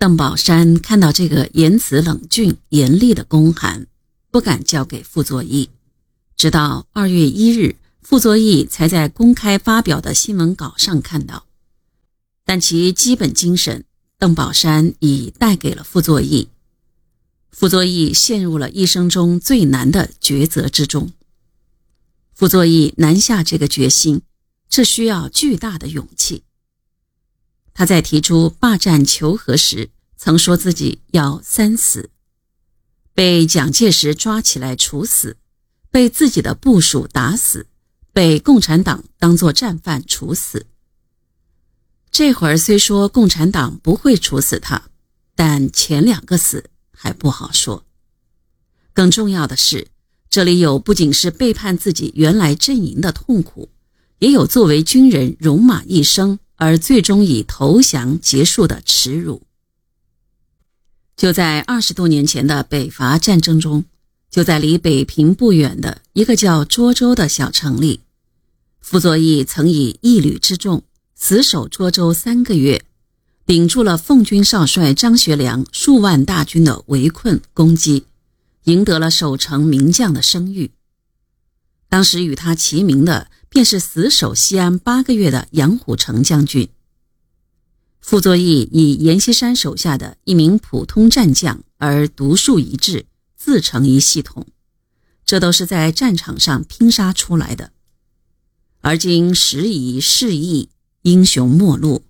邓宝山看到这个言辞冷峻、严厉的公函，不敢交给傅作义，直到二月一日，傅作义才在公开发表的新闻稿上看到。但其基本精神，邓宝山已带给了傅作义。傅作义陷入了一生中最难的抉择之中。傅作义难下这个决心，这需要巨大的勇气。他在提出霸占求和时，曾说自己要三死：被蒋介石抓起来处死，被自己的部属打死，被共产党当作战犯处死。这会儿虽说共产党不会处死他，但前两个死还不好说。更重要的是，这里有不仅是背叛自己原来阵营的痛苦，也有作为军人戎马一生。而最终以投降结束的耻辱，就在二十多年前的北伐战争中，就在离北平不远的一个叫涿州的小城里，傅作义曾以一旅之众死守涿州三个月，顶住了奉军少帅张学良数万大军的围困攻击，赢得了守城名将的声誉。当时与他齐名的。便是死守西安八个月的杨虎城将军。傅作义以阎锡山手下的一名普通战将而独树一帜，自成一系统，这都是在战场上拼杀出来的。而今时已世易，英雄末路。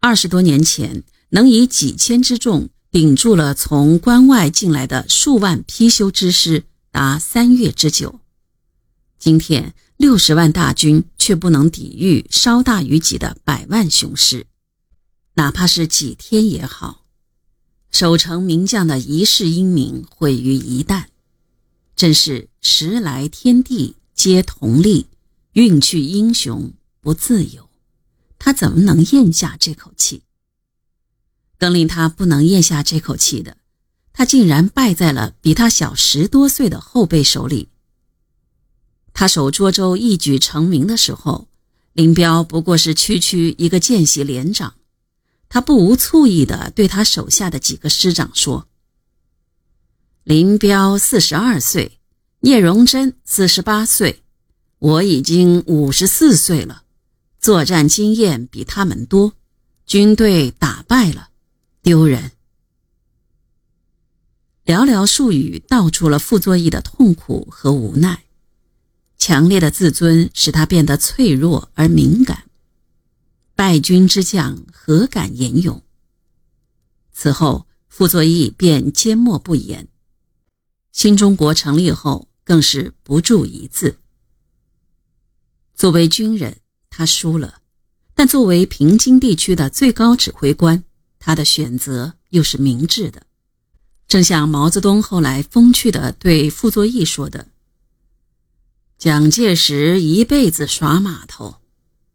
二十多年前，能以几千之众顶住了从关外进来的数万貔貅之师，达三月之久。今天。六十万大军却不能抵御稍大于己的百万雄师，哪怕是几天也好。守城名将的一世英名毁于一旦，真是时来天地皆同力，运去英雄不自由。他怎么能咽下这口气？更令他不能咽下这口气的，他竟然败在了比他小十多岁的后辈手里。他守涿州一举成名的时候，林彪不过是区区一个见习连长，他不无醋意地对他手下的几个师长说：“林彪四十二岁，聂荣臻四十八岁，我已经五十四岁了，作战经验比他们多，军队打败了，丢人。”寥寥数语道出了傅作义的痛苦和无奈。强烈的自尊使他变得脆弱而敏感，败军之将何敢言勇？此后，傅作义便缄默不言。新中国成立后，更是不著一字。作为军人，他输了；但作为平津地区的最高指挥官，他的选择又是明智的。正像毛泽东后来风趣地对傅作义说的。蒋介石一辈子耍码头，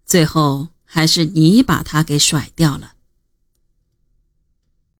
最后还是你把他给甩掉了。